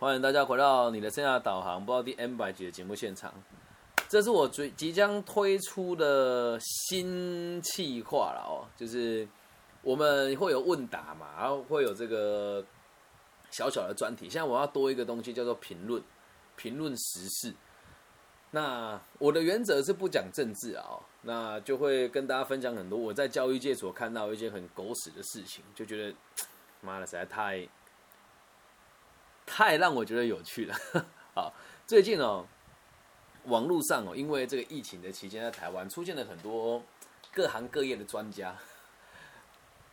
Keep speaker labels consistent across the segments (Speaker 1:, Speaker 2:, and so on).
Speaker 1: 欢迎大家回到你的生涯导航，不知道第 N 百集的节目现场。这是我最即将推出的新计划了哦，就是我们会有问答嘛，然后会有这个小小的专题。现在我要多一个东西，叫做评论，评论时事。那我的原则是不讲政治啊，那就会跟大家分享很多我在教育界所看到一些很狗屎的事情，就觉得妈的实在太太让我觉得有趣了。好，最近哦。网络上哦，因为这个疫情的期间，在台湾出现了很多各行各业的专家，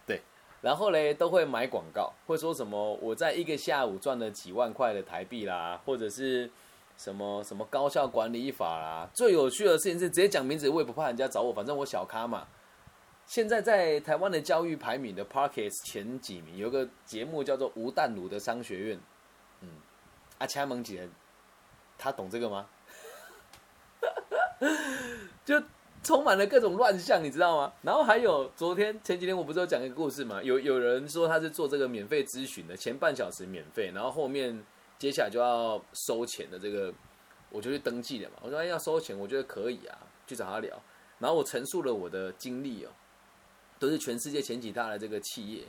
Speaker 1: 对，然后嘞都会买广告，会说什么我在一个下午赚了几万块的台币啦，或者是什么什么高效管理法啦。最有趣的事情是直接讲名字，我也不怕人家找我，反正我小咖嘛。现在在台湾的教育排名的 Parkes 前几名，有个节目叫做吴淡如的商学院，嗯，阿掐蒙姐，他懂这个吗？就充满了各种乱象，你知道吗？然后还有昨天前几天我不是有讲一个故事吗？有有人说他是做这个免费咨询的，前半小时免费，然后后面接下来就要收钱的这个，我就去登记了嘛。我说哎要收钱，我觉得可以啊，去找他聊。然后我陈述了我的经历哦，都是全世界前几大的这个企业，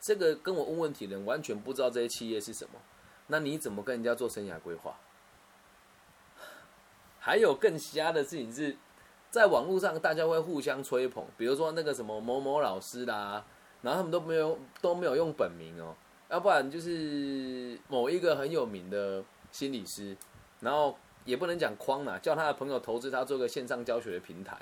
Speaker 1: 这个跟我问问题的人完全不知道这些企业是什么。那你怎么跟人家做生涯规划？还有更瞎的事情是，在网络上大家会互相吹捧，比如说那个什么某某老师啦，然后他们都没有都没有用本名哦，要不然就是某一个很有名的心理师，然后也不能讲框啦，叫他的朋友投资他做个线上教学的平台，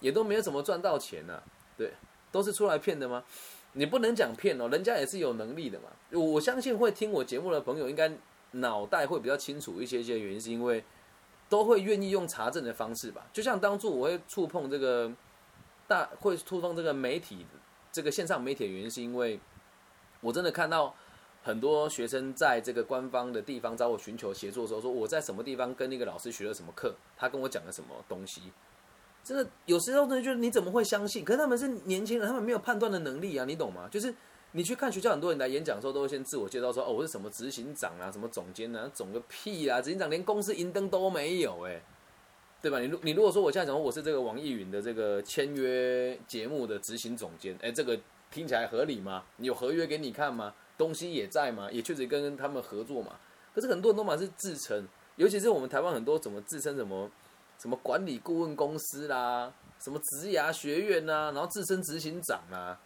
Speaker 1: 也都没有怎么赚到钱呢，对，都是出来骗的吗？你不能讲骗哦，人家也是有能力的嘛。我相信会听我节目的朋友，应该脑袋会比较清楚一些些，原因是因为。都会愿意用查证的方式吧，就像当初我会触碰这个大，会触碰这个媒体，这个线上媒体的原因，是因为我真的看到很多学生在这个官方的地方找我寻求协助的时候，说我在什么地方跟那个老师学了什么课，他跟我讲了什么东西，真的有时候真的觉得你怎么会相信？可是他们是年轻人，他们没有判断的能力啊，你懂吗？就是。你去看学校，很多人来演讲的时候，都会先自我介绍说：“哦，我是什么执行长啊，什么总监啊，总个屁啊！执行长连公司银灯都没有，哎，对吧？你如你如果说我现在讲我是这个网易云的这个签约节目的执行总监，哎，这个听起来合理吗？你有合约给你看吗？东西也在吗？也确实跟他们合作嘛。可是很多人都嘛是自称，尤其是我们台湾很多怎么自称什么什么管理顾问公司啦，什么职涯学院呐，然后自身执行长啊。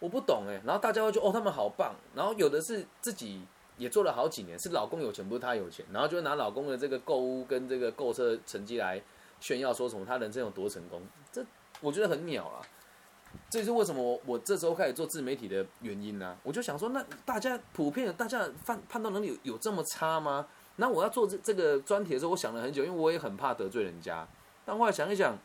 Speaker 1: 我不懂哎，然后大家会觉得哦，他们好棒，然后有的是自己也做了好几年，是老公有钱，不是他有钱，然后就拿老公的这个购物跟这个购车成绩来炫耀，说什么他人生有多成功，这我觉得很鸟啊。这是为什么我我这时候开始做自媒体的原因呢？我就想说，那大家普遍大家判判断能力有有这么差吗？那我要做这这个专题的时候，我想了很久，因为我也很怕得罪人家。但后来想一想，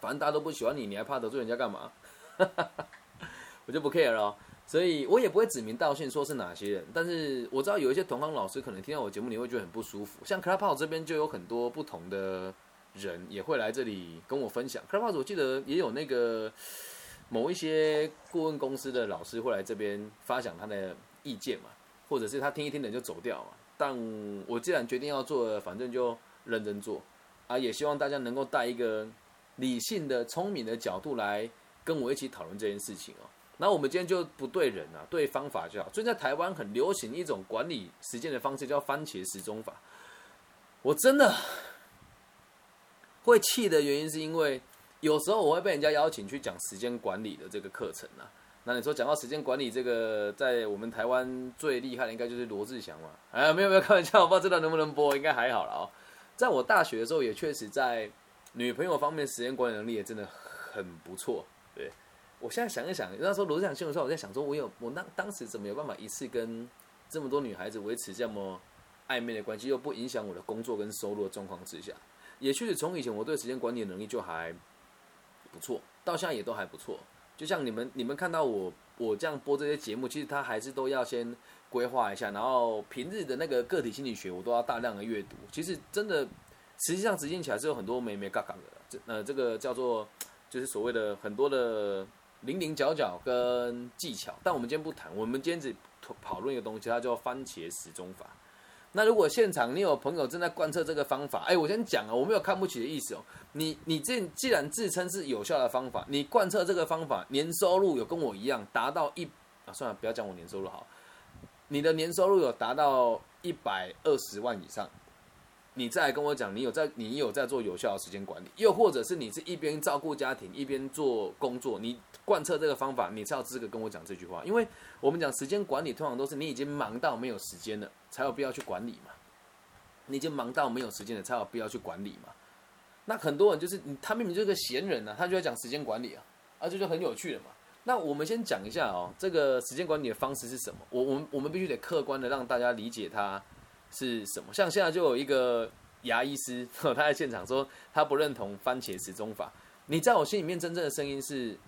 Speaker 1: 反正大家都不喜欢你，你还怕得罪人家干嘛？我就不 care 了，所以我也不会指名道姓说是哪些人。但是我知道有一些同行老师可能听到我节目，你会觉得很不舒服。像 Clubhouse 这边就有很多不同的人也会来这里跟我分享。Clubhouse 我记得也有那个某一些顾问公司的老师会来这边发讲他的意见嘛，或者是他听一听的就走掉嘛。但我既然决定要做，反正就认真做啊！也希望大家能够带一个理性的、聪明的角度来跟我一起讨论这件事情哦。那我们今天就不对人啊，对方法就好。最近在台湾很流行一种管理时间的方式，叫番茄时钟法。我真的会气的原因，是因为有时候我会被人家邀请去讲时间管理的这个课程啊。那你说讲到时间管理这个，在我们台湾最厉害的应该就是罗志祥嘛？哎，没有没有开玩笑，我不知道能不能播，应该还好了哦。在我大学的时候，也确实在女朋友方面时间管理能力也真的很不错，对。我现在想一想，那时候罗志祥新闻时候，我在想说，我有我那当时怎么有办法一次跟这么多女孩子维持这么暧昧的关系，又不影响我的工作跟收入的状况之下，也确实从以前我对时间管理的能力就还不错，到现在也都还不错。就像你们你们看到我我这样播这些节目，其实他还是都要先规划一下，然后平日的那个个体心理学我都要大量的阅读。其实真的实际上执行起来是有很多没没杠杠的，这呃这个叫做就是所谓的很多的。零零角角跟技巧，但我们今天不谈。我们今天只讨论一个东西，它叫番茄时钟法。那如果现场你有朋友正在贯彻这个方法，哎，我先讲啊，我没有看不起的意思哦。你你这既然自称是有效的方法，你贯彻这个方法，年收入有跟我一样达到一啊，算了，不要讲我年收入好，你的年收入有达到一百二十万以上。你再来跟我讲，你有在你有在做有效的时间管理，又或者是你是一边照顾家庭一边做工作，你贯彻这个方法，你才有资格跟我讲这句话。因为我们讲时间管理，通常都是你已经忙到没有时间了，才有必要去管理嘛。你已经忙到没有时间了，才有必要去管理嘛。那很多人就是他明明就是个闲人呢，他就要讲时间管理啊，啊这就很有趣了嘛。那我们先讲一下哦，这个时间管理的方式是什么？我我们我们必须得客观的让大家理解它。是什么？像现在就有一个牙医师，他在现场说他不认同番茄时钟法。你在我心里面真正的声音是，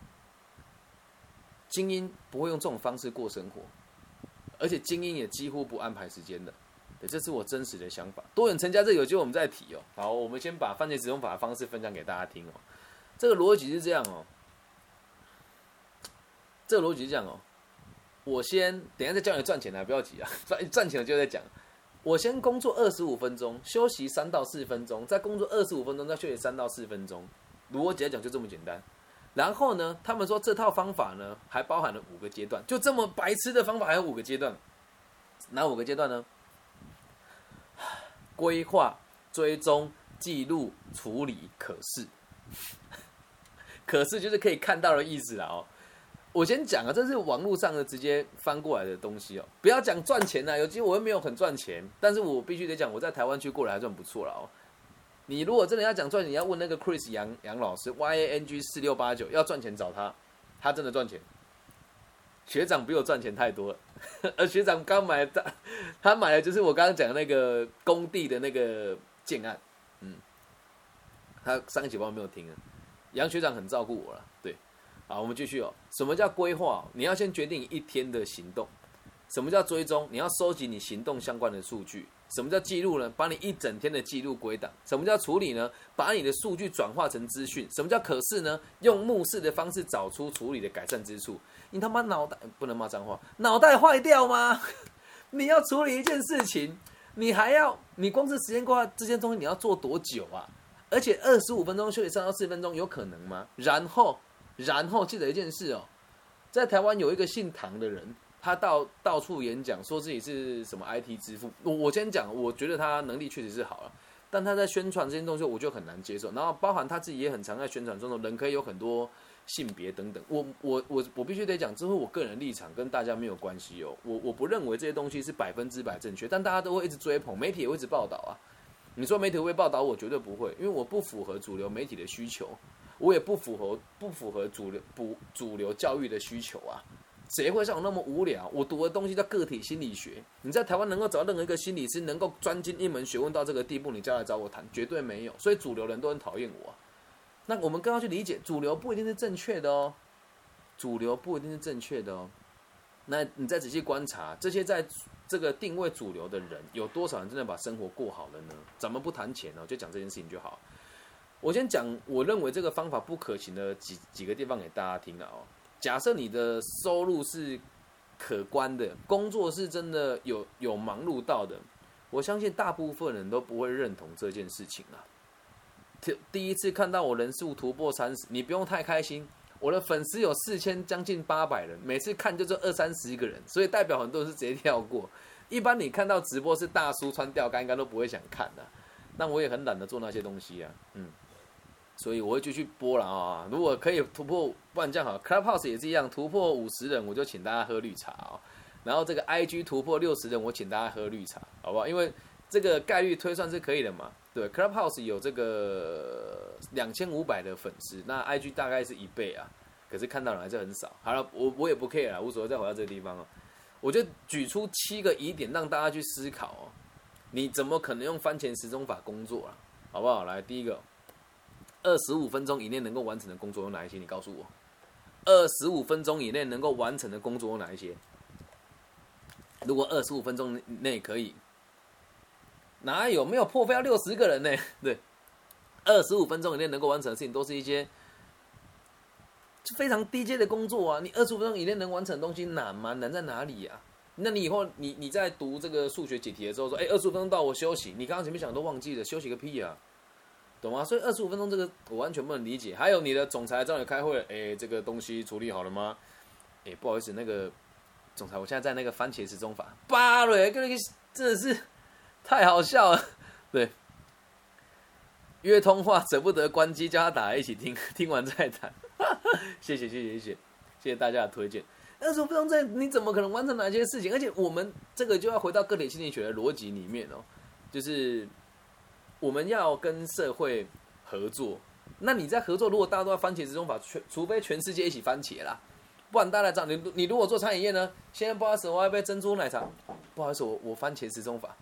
Speaker 1: 精英不会用这种方式过生活，而且精英也几乎不安排时间的。对，这是我真实的想法。多元成家这有机会我们再提哦。好，我们先把番茄时钟法的方式分享给大家听哦。这个逻辑是这样哦，这个逻辑是这样哦。我先等下再教你赚钱啊，不要急啊，赚赚钱了就再讲。我先工作二十五分钟，休息三到四分钟，再工作二十五分钟，再休息三到四分钟。如果简单讲就这么简单。然后呢，他们说这套方法呢还包含了五个阶段，就这么白痴的方法还有五个阶段。哪五个阶段呢？规划、追踪、记录、处理、可视。可视就是可以看到的意思了哦。我先讲啊，这是网络上的直接翻过来的东西哦。不要讲赚钱呐，有机我又没有很赚钱，但是我必须得讲，我在台湾区过来还算不错了哦。你如果真的要讲赚钱，你要问那个 Chris 杨杨老师 Y A N G 四六八九，要赚钱找他，他真的赚钱。学长比我赚钱太多了，而 学长刚买的，他买的就是我刚刚讲的那个工地的那个建案，嗯，他上一集我没有听啊。杨学长很照顾我了，对。好，我们继续哦。什么叫规划？你要先决定一天的行动。什么叫追踪？你要收集你行动相关的数据。什么叫记录呢？把你一整天的记录归档。什么叫处理呢？把你的数据转化成资讯。什么叫可视呢？用目视的方式找出处理的改善之处。你他妈脑袋不能骂脏话，脑袋坏掉吗？你要处理一件事情，你还要你光是时间规划这件东西你要做多久啊？而且二十五分钟休息三到四分钟有可能吗？然后。然后记得一件事哦，在台湾有一个姓唐的人，他到到处演讲，说自己是什么 IT 之父。我我先讲，我觉得他能力确实是好了，但他在宣传这些东西，我就很难接受。然后包含他自己也很常在宣传中的，人可以有很多性别等等。我我我我必须得讲，这是我个人立场，跟大家没有关系哦。我我不认为这些东西是百分之百正确，但大家都会一直追捧，媒体也会一直报道啊。你说媒体会报道，我绝对不会，因为我不符合主流媒体的需求。我也不符合不符合主流不主流教育的需求啊！谁会像我那么无聊？我读的东西叫个体心理学。你在台湾能够找到任何一个心理师能够专精一门学问到这个地步，你再来找我谈，绝对没有。所以主流人都很讨厌我。那我们更要去理解，主流不一定是正确的哦。主流不一定是正确的哦。那你再仔细观察这些在这个定位主流的人，有多少人真的把生活过好了呢？咱们不谈钱哦，就讲这件事情就好。我先讲，我认为这个方法不可行的几几个地方给大家听了哦。假设你的收入是可观的，工作是真的有有忙碌到的，我相信大部分人都不会认同这件事情啊。第第一次看到我人数突破三十，你不用太开心。我的粉丝有四千将近八百人，每次看就这二三十个人，所以代表很多人是直接跳过。一般你看到直播是大叔穿吊杆，应该都不会想看的。那我也很懒得做那些东西啊，嗯。所以我会继续播了啊！如果可以突破万将好，Clubhouse 也是一样，突破五十人我就请大家喝绿茶啊。然后这个 IG 突破六十人，我请大家喝绿茶，好不好？因为这个概率推算是可以的嘛。对，Clubhouse 有这个两千五百的粉丝，那 IG 大概是一倍啊，可是看到人还是很少。好了，我我也不 care 了，无所谓，再回到这个地方哦。我就举出七个疑点让大家去思考哦。你怎么可能用番茄时钟法工作啊？好不好？来，第一个。二十五分钟以内能够完成的工作有哪一些？你告诉我。二十五分钟以内能够完成的工作有哪一些？如果二十五分钟内可以，哪有没有破费要六十个人呢？对，二十五分钟以内能够完成的事情，都是一些非常低阶的工作啊！你二十五分钟以内能完成的东西难吗？难在哪里呀？那你以后你你在读这个数学解题的时候说，哎，二十五分钟到我休息，你刚刚前面讲都忘记了，休息个屁啊，懂吗？所以二十五分钟这个我完全不能理解。还有你的总裁找你开会，哎，这个东西处理好了吗？哎，不好意思，那个总裁，我现在在那个番茄时钟法，巴瑞，跟那个真的是太好笑了，对。约通话舍不得关机，叫他打来一起听，听完再谈。谢谢谢谢谢谢谢谢大家的推荐。二十五分钟在你怎么可能完成哪些事情？而且我们这个就要回到个体心理学的逻辑里面哦，就是我们要跟社会合作。那你在合作，如果大家都在番茄时钟法，全除非全世界一起番茄啦，不然大家这样，你你如果做餐饮业呢？现在不好意思，我要杯珍珠奶茶。不好意思，我我番茄时钟法。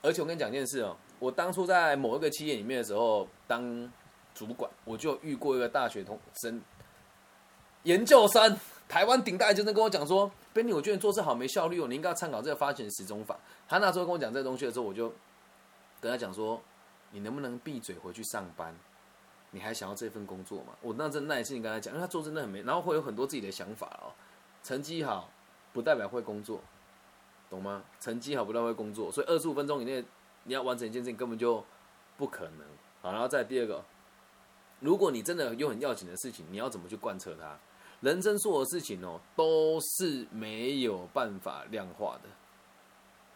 Speaker 1: 而且我跟你讲件事哦。我当初在某一个企业里面的时候，当主管，我就遇过一个大学同生研究生，台湾顶大就能跟我讲说：“Benny，我觉得你做事好没效率哦，你应该要参考这个发钱时钟法。”他那时候跟我讲这个东西的时候，我就跟他讲说：“你能不能闭嘴回去上班？你还想要这份工作吗？”我那阵耐心跟他讲，因为他做真的很没，然后会有很多自己的想法哦。成绩好不代表会工作，懂吗？成绩好不代表会工作，所以二十五分钟以内。你要完成一件事情根本就不可能。好，然后再第二个，如果你真的有很要紧的事情，你要怎么去贯彻它？人生所有事情哦，都是没有办法量化的。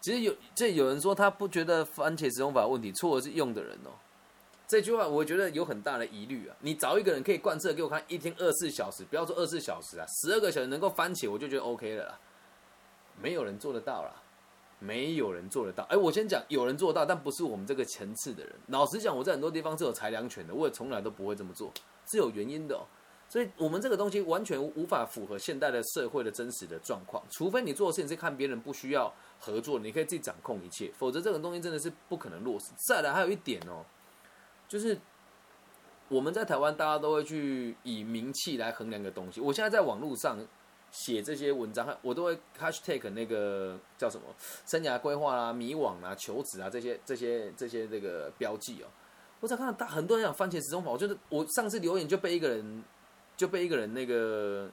Speaker 1: 其实有这有人说他不觉得番茄使用法问题，错的是用的人哦。这句话我觉得有很大的疑虑啊。你找一个人可以贯彻给我看，一天二十四小时，不要说二十四小时啊，十二个小时能够番茄，我就觉得 OK 了啦。没有人做得到啦。没有人做得到。哎，我先讲，有人做到，但不是我们这个层次的人。老实讲，我在很多地方是有裁量权的，我也从来都不会这么做，是有原因的。哦所以，我们这个东西完全无法符合现代的社会的真实的状况。除非你做的事情是看别人不需要合作，你可以自己掌控一切，否则这种东西真的是不可能落实。再来，还有一点哦，就是我们在台湾，大家都会去以名气来衡量一个东西。我现在在网络上。写这些文章，我都会 hashtag 那个叫什么生涯规划啦、迷惘啊、求职啊这些、这些、这些这个标记哦。我才看到大很多人讲番茄时钟法，我就是我上次留言就被一个人就被一个人那个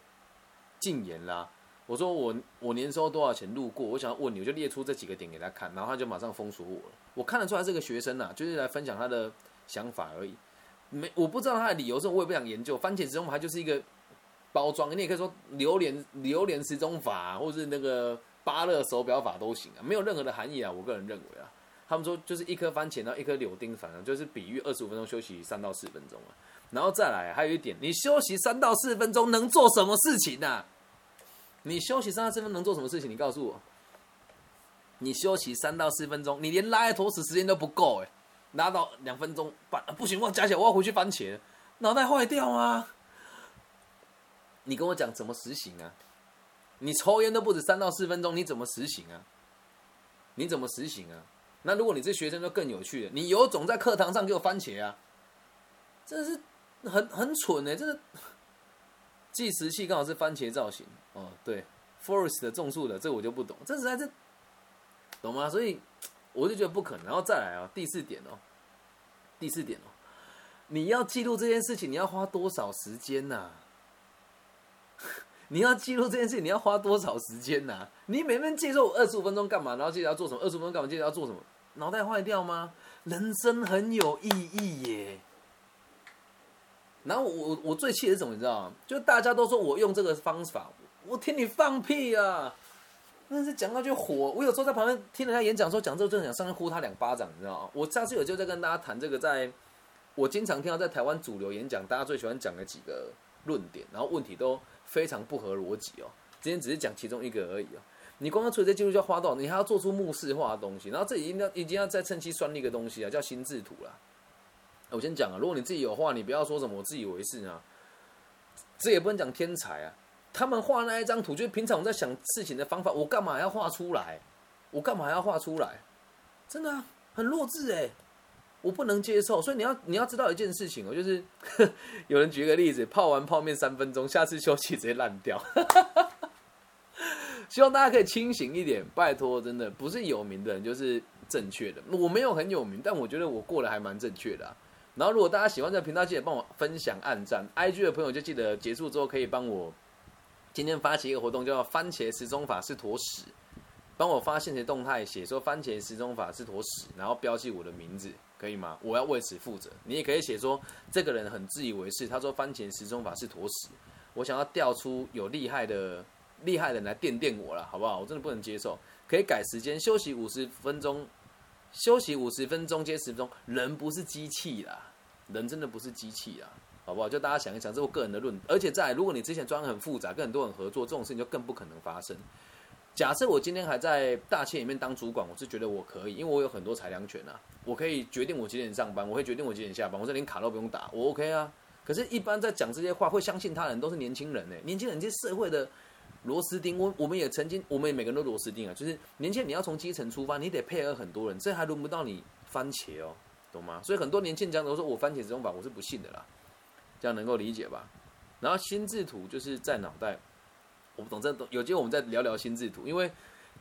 Speaker 1: 禁言啦。我说我我年收多少钱路过，我想要问你，我就列出这几个点给他看，然后他就马上封锁我了。我看得出来这个学生呐，就是来分享他的想法而已，没我不知道他的理由是，我也不想研究。番茄时钟法就是一个。包装，你也可以说榴莲榴莲时钟法，或者是那个芭乐手表法都行啊，没有任何的含义啊。我个人认为啊，他们说就是一颗番茄，然后一颗柳丁，反正就是比喻二十五分钟休息三到四分钟啊。然后再来，还有一点，你休息三到四分钟能做什么事情呢？你休息三到四分钟能做什么事情？你告诉我，你休息三到四分钟，你连拉一坨屎时间都不够哎，拉到两分钟半不行，我加起来我要回去番茄，脑袋坏掉啊！你跟我讲怎么实行啊？你抽烟都不止三到四分钟，你怎么实行啊？你怎么实行啊？那如果你是学生，就更有趣了。你有种在课堂上给我番茄啊！真的是很很蠢哎！这个，计时器刚好是番茄造型哦。对，Forest 的种树的，这我就不懂，这实在是懂吗？所以我就觉得不可能。然后再来啊，第四点哦，第四点哦，你要记录这件事情，你要花多少时间呐？你要记录这件事，你要花多少时间呐？你每天记录二十五分钟干嘛？然后记得要做什么？二十五分钟干嘛？记得要做什么？脑袋坏掉吗？人生很有意义耶。然后我我最气的是什么？你知道吗？就大家都说我用这个方法，我听你放屁啊！那是讲到就火。我有时候在旁边听人家演讲，说讲之后真的想上去呼他两巴掌，你知道吗？我上次有就在跟大家谈这个，在我经常听到在台湾主流演讲，大家最喜欢讲的几个论点，然后问题都。非常不合逻辑哦！今天只是讲其中一个而已哦。你光要处理这记录就要花多少？你还要做出目视化的东西，然后这已经要已经要再趁机算另一个东西啊，叫心智图了。我先讲啊，如果你自己有画，你不要说什么我自以为是啊。这也不能讲天才啊。他们画那一张图，就是平常我在想事情的方法，我干嘛要画出来？我干嘛要画出来？真的很弱智哎！我不能接受，所以你要你要知道一件事情哦，就是 有人举个例子，泡完泡面三分钟，下次休息直接烂掉。希望大家可以清醒一点，拜托，真的不是有名的人就是正确的。我没有很有名，但我觉得我过得还蛮正确的啊。然后如果大家喜欢这个频道，记得帮我分享、按赞。IG 的朋友就记得结束之后可以帮我今天发起一个活动，叫“番茄时钟法是坨屎”，帮我发现实动态写说“番茄时钟法是坨屎”，然后标记我的名字，可以吗？我要为此负责。你也可以写说这个人很自以为是，他说“番茄时钟法是坨屎”，我想要调出有厉害的厉害的人来垫垫我了，好不好？我真的不能接受。可以改时间，休息五十分钟，休息五十分钟接十分钟。人不是机器啦，人真的不是机器啦。好不好？就大家想一想，这是我个人的论。而且在如果你之前装很复杂，跟很多人合作，这种事情就更不可能发生。假设我今天还在大企业里面当主管，我是觉得我可以，因为我有很多裁量权啊，我可以决定我几点上班，我会决定我几点下班，我这连卡都不用打，我 OK 啊。可是，一般在讲这些话，会相信他人都是年轻人呢。年轻人这社会的螺丝钉，我我们也曾经，我们也每个人都螺丝钉啊。就是年轻人，你要从基层出发，你得配合很多人，这还轮不到你番茄哦，懂吗？所以很多年轻人讲都说我番茄这种法，我是不信的啦。这样能够理解吧？然后心智图就是在脑袋，我不懂这懂。有机会我们再聊聊心智图，因为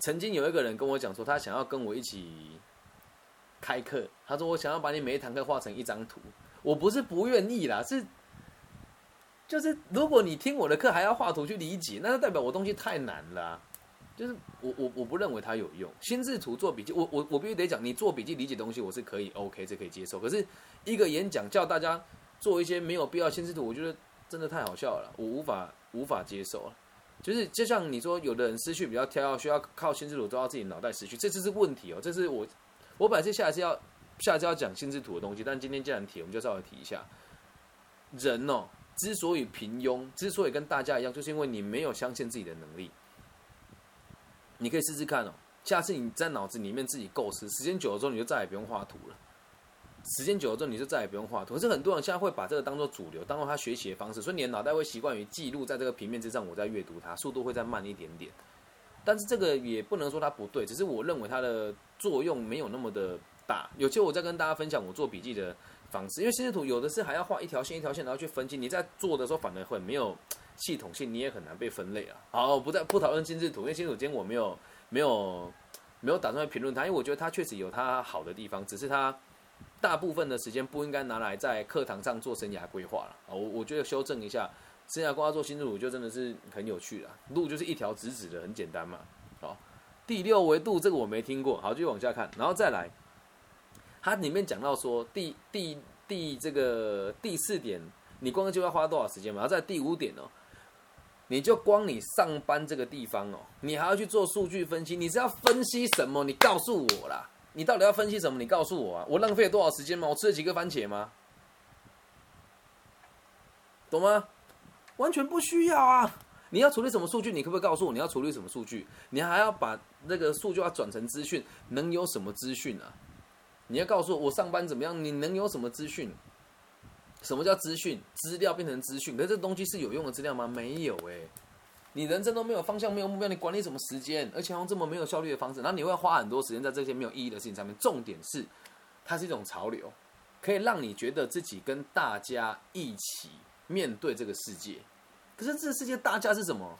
Speaker 1: 曾经有一个人跟我讲说，他想要跟我一起开课。他说我想要把你每一堂课画成一张图。我不是不愿意啦，是就是如果你听我的课还要画图去理解，那就代表我东西太难了。就是我我我不认为它有用。心智图做笔记，我我我必须得讲，你做笔记理解东西我是可以 OK，这可以接受。可是一个演讲叫大家。做一些没有必要心智图，我觉得真的太好笑了，我无法无法接受了。就是就像你说，有的人思绪比较跳，需要靠心智图抓到自己脑袋思绪，这次是问题哦。这是我我本来是下一次要下一次要讲心智图的东西，但今天既然提，我们就稍微提一下。人哦，之所以平庸，之所以跟大家一样，就是因为你没有相信自己的能力。你可以试试看哦，下次你在脑子里面自己构思，时间久了之后，你就再也不用画图了。时间久了之后，你就再也不用画图。可是很多人现在会把这个当做主流，当做他学习的方式，所以你的脑袋会习惯于记录在这个平面之上，我在阅读它，速度会再慢一点点。但是这个也不能说它不对，只是我认为它的作用没有那么的大。有些我在跟大家分享我做笔记的方式，因为心智图有的是还要画一条线一条线，然后去分析。你在做的时候反而会没有系统性，你也很难被分类啊。好，不再不讨论心智图，因为心智图今天我没有没有没有打算评论它，因为我觉得它确实有它好的地方，只是它。大部分的时间不应该拿来在课堂上做生涯规划了啊！我我觉得修正一下，生涯规划做心智图就真的是很有趣了。路就是一条直直的，很简单嘛。好，第六维度这个我没听过，好，继续往下看，然后再来，它里面讲到说第第第这个第四点，你光就要花多少时间嘛？然后在第五点哦，你就光你上班这个地方哦，你还要去做数据分析，你是要分析什么？你告诉我啦。你到底要分析什么？你告诉我啊！我浪费了多少时间吗？我吃了几个番茄吗？懂吗？完全不需要啊！你要处理什么数据？你可不可以告诉我你要处理什么数据？你还要把那个数据要转成资讯，能有什么资讯啊？你要告诉我我上班怎么样？你能有什么资讯？什么叫资讯？资料变成资讯，可是这东西是有用的资料吗？没有哎。你人生都没有方向，没有目标，你管理什么时间？而且用这么没有效率的方式，然后你会花很多时间在这些没有意义的事情上面。重点是，它是一种潮流，可以让你觉得自己跟大家一起面对这个世界。可是这个世界大家是什么？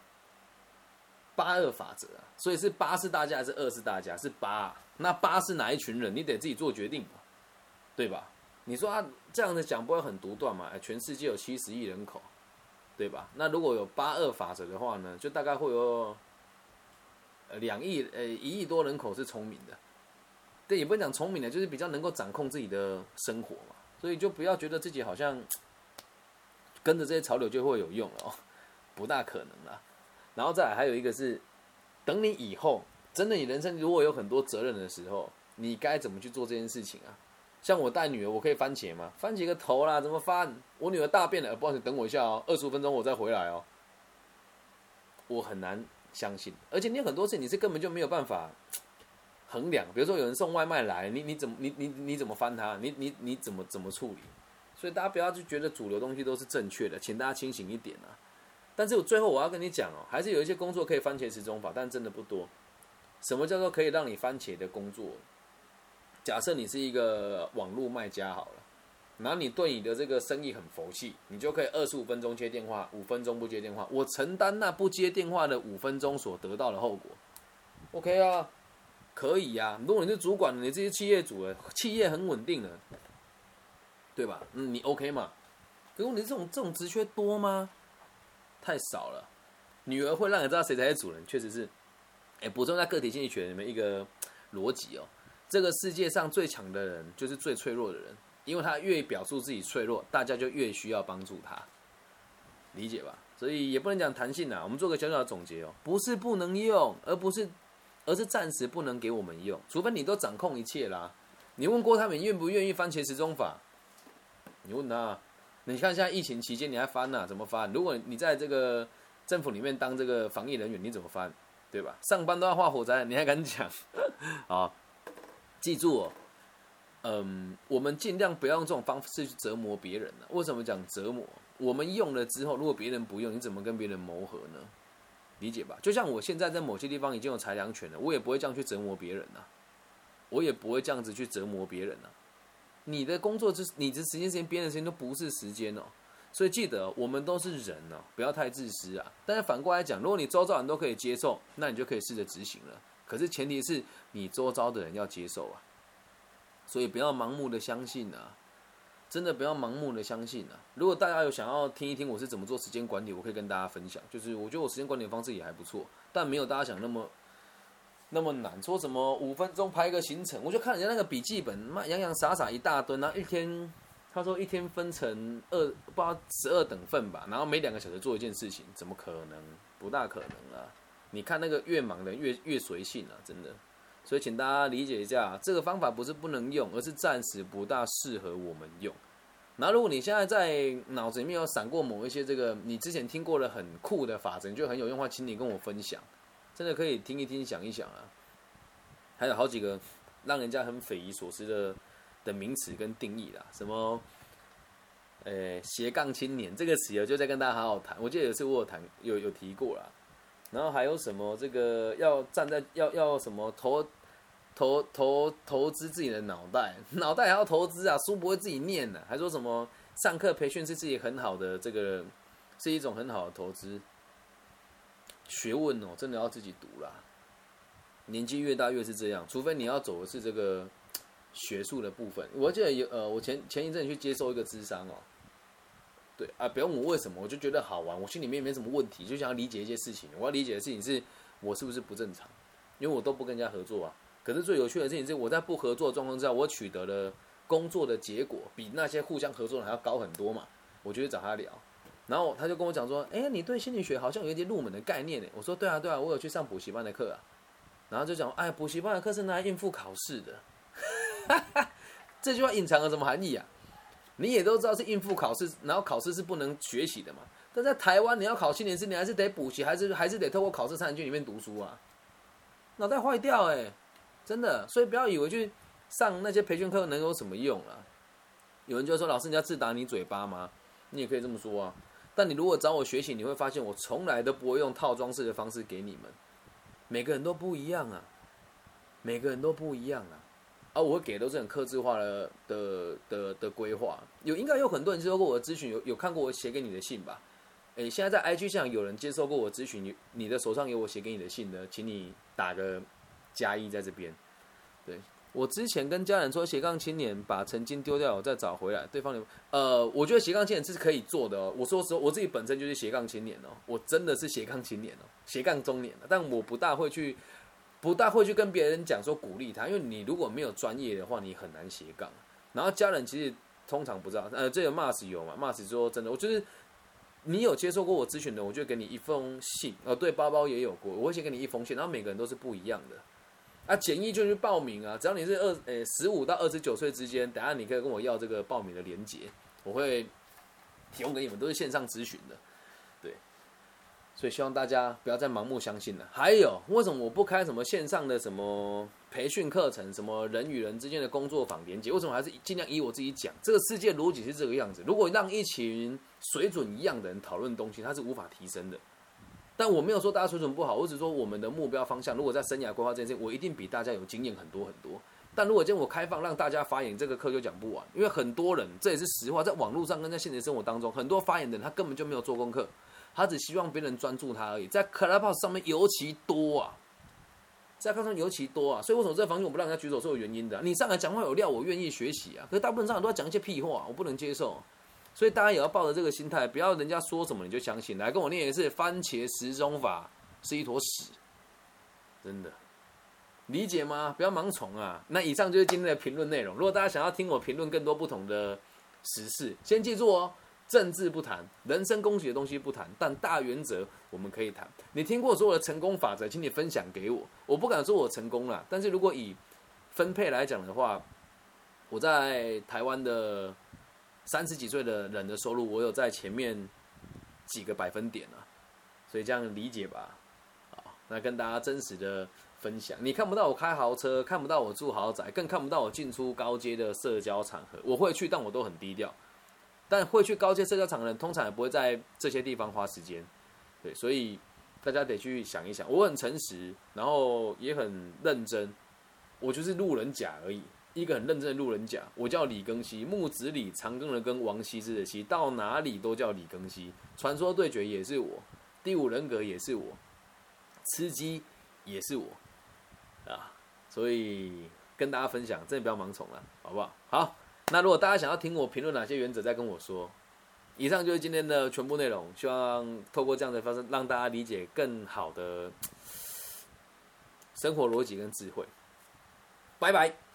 Speaker 1: 八二法则啊！所以是八是大家还是二是大家？是八。那八是哪一群人？你得自己做决定对吧？你说啊，这样的讲不会很独断嘛？全世界有七十亿人口。对吧？那如果有八二法则的话呢，就大概会有两亿呃一亿多人口是聪明的，对，也不能讲聪明的，就是比较能够掌控自己的生活嘛。所以就不要觉得自己好像跟着这些潮流就会有用了哦，不大可能啦。然后再还有一个是，等你以后真的你人生如果有很多责任的时候，你该怎么去做这件事情啊？像我带女儿，我可以番茄吗？番茄个头啦，怎么翻？我女儿大便了，不好意思，等我一下哦，二十五分钟我再回来哦。我很难相信，而且你有很多事你是根本就没有办法衡量。比如说有人送外卖来，你你怎么你你你怎么翻它？你你你怎么怎么处理？所以大家不要就觉得主流东西都是正确的，请大家清醒一点啊。但是我最后我要跟你讲哦，还是有一些工作可以番茄时钟法，但真的不多。什么叫做可以让你番茄的工作？假设你是一个网络卖家好了，然后你对你的这个生意很佛系，你就可以二十五分钟接电话，五分钟不接电话，我承担那不接电话的五分钟所得到的后果。OK 啊，可以呀。如果你是主管，你这些企业主的企业很稳定的，对吧？嗯，你 OK 嘛？可是你这种这种职缺多吗？太少了。女儿会让人知道谁才是主人，确实是。哎，补充在个体经济学里面一个逻辑哦，这个世界上最强的人就是最脆弱的人，因为他越表述自己脆弱，大家就越需要帮助他，理解吧？所以也不能讲弹性啊，我们做个小小的总结哦，不是不能用，而不是，而是暂时不能给我们用，除非你都掌控一切啦。你问郭台铭愿不愿意番茄时钟法？你问他，你看现在疫情期间你还翻呐？怎么翻？如果你在这个政府里面当这个防疫人员，你怎么翻？对吧？上班都要画火灾，你还敢讲？啊，记住哦，嗯，我们尽量不要用这种方式去折磨别人呢。为什么讲折磨？我们用了之后，如果别人不用，你怎么跟别人磨合呢？理解吧？就像我现在在某些地方已经有裁量权了，我也不会这样去折磨别人呐。我也不会这样子去折磨别人呐。你的工作就是你的时间时间，别人的时间都不是时间哦。所以记得，我们都是人哦，不要太自私啊。但是反过来讲，如果你周遭人都可以接受，那你就可以试着执行了。可是前提是你周遭的人要接受啊。所以不要盲目的相信啊，真的不要盲目的相信啊。如果大家有想要听一听我是怎么做时间管理，我可以跟大家分享。就是我觉得我时间管理的方式也还不错，但没有大家想那么。那么难，说什么五分钟排一个行程？我就看人家那个笔记本，妈洋洋洒洒一大堆，然后一天，他说一天分成二，不知道十二等份吧，然后每两个小时做一件事情，怎么可能？不大可能啊！你看那个越忙的越越随性啊，真的。所以请大家理解一下，这个方法不是不能用，而是暂时不大适合我们用。然后如果你现在在脑子里面有闪过某一些这个你之前听过的很酷的法则，你觉得很有用的话，请你跟我分享。真的可以听一听，想一想啊，还有好几个让人家很匪夷所思的的名词跟定义啦，什么，呃，斜杠青年这个词，我就在跟大家好好谈。我记得有次我有谈，有有提过啦。然后还有什么这个要站在要要什么投投投投资自己的脑袋，脑袋还要投资啊，书不会自己念的，还说什么上课培训是自己很好的这个是一种很好的投资。学问哦，真的要自己读啦。年纪越大越是这样，除非你要走的是这个学术的部分。我记得有呃，我前前一阵去接受一个智商哦，对啊，不用我为什么，我就觉得好玩，我心里面没什么问题，就想要理解一些事情。我要理解的事情是我是不是不正常，因为我都不跟人家合作啊。可是最有趣的事情是，我在不合作的状况之下，我取得了工作的结果比那些互相合作的还要高很多嘛。我就去找他聊。然后他就跟我讲说：“哎，你对心理学好像有一点入门的概念呢。”我说：“对啊，对啊，我有去上补习班的课啊。”然后就讲：“哎，补习班的课是拿来应付考试的。” 这句话隐藏了什么含义啊？你也都知道是应付考试，然后考试是不能学习的嘛。但在台湾，你要考七年制，你还是得补习，还是还是得透过考试才能去里面读书啊？脑袋坏掉哎，真的。所以不要以为去上那些培训课能有什么用啊。有人就说：“老师，你要自打你嘴巴吗？”你也可以这么说啊。但你如果找我学习，你会发现我从来都不会用套装式的方式给你们。每个人都不一样啊，每个人都不一样啊。而我会给都是很克制化的的的的规划。有应该有很多人接受过我的咨询，有有看过我写给你的信吧？诶，现在在 IG 上有人接受过我咨询，你你的手上有我写给你的信的，请你打个加一在这边，对。我之前跟家人说，斜杠青年把曾经丢掉，我再找回来。对方，呃，我觉得斜杠青年是可以做的哦。我说实话，我自己本身就是斜杠青年哦，我真的是斜杠青年哦，斜杠中年。但我不大会去，不大会去跟别人讲说鼓励他，因为你如果没有专业的话，你很难斜杠。然后家人其实通常不知道，呃，这个 Mars 有嘛？Mars 说真的，我就是你有接受过我咨询的，我就给你一封信。呃，对，包包也有过，我会先给你一封信，然后每个人都是不一样的。啊，简易就去报名啊！只要你是二诶十五到二十九岁之间，等下你可以跟我要这个报名的链接，我会提供给你们，都是线上咨询的，所以希望大家不要再盲目相信了。还有，为什么我不开什么线上的什么培训课程，什么人与人之间的工作坊连接？为什么还是尽量以我自己讲？这个世界逻辑是这个样子。如果让一群水准一样的人讨论东西，它是无法提升的。但我没有说大家水准不好，我只是说我们的目标方向。如果在生涯规划这件事情，我一定比大家有经验很多很多。但如果今天我开放让大家发言，这个课就讲不完，因为很多人这也是实话，在网络上跟在现实生活当中，很多发言的人他根本就没有做功课，他只希望别人专注他而已。在 Clubhouse 上面尤其多啊，在 Clubhouse 尤其多啊，所以为什么这个房间我不让人家举手是有原因的。你上来讲话有料，我愿意学习啊。可是大部分上来都要讲一些屁话，我不能接受。所以大家也要抱着这个心态，不要人家说什么你就相信。来跟我念一次，番茄时钟法是一坨屎，真的理解吗？不要盲从啊！那以上就是今天的评论内容。如果大家想要听我评论更多不同的时事，先记住哦。政治不谈，人生恭喜的东西不谈，但大原则我们可以谈。你听过所有的成功法则，请你分享给我。我不敢说我成功了，但是如果以分配来讲的话，我在台湾的三十几岁的人的收入，我有在前面几个百分点啊，所以这样理解吧。好，那跟大家真实的分享，你看不到我开豪车，看不到我住豪宅，更看不到我进出高阶的社交场合。我会去，但我都很低调。但会去高阶社交场的人，通常也不会在这些地方花时间，对，所以大家得去想一想。我很诚实，然后也很认真，我就是路人甲而已，一个很认真的路人甲。我叫李庚希，木子李，长庚的庚，王羲之的羲，到哪里都叫李庚希。传说对决也是我，第五人格也是我，吃鸡也是我，啊，所以跟大家分享，真的不要盲从了，好不好？好。那如果大家想要听我评论哪些原则，再跟我说。以上就是今天的全部内容，希望透过这样的方式，让大家理解更好的生活逻辑跟智慧。拜拜。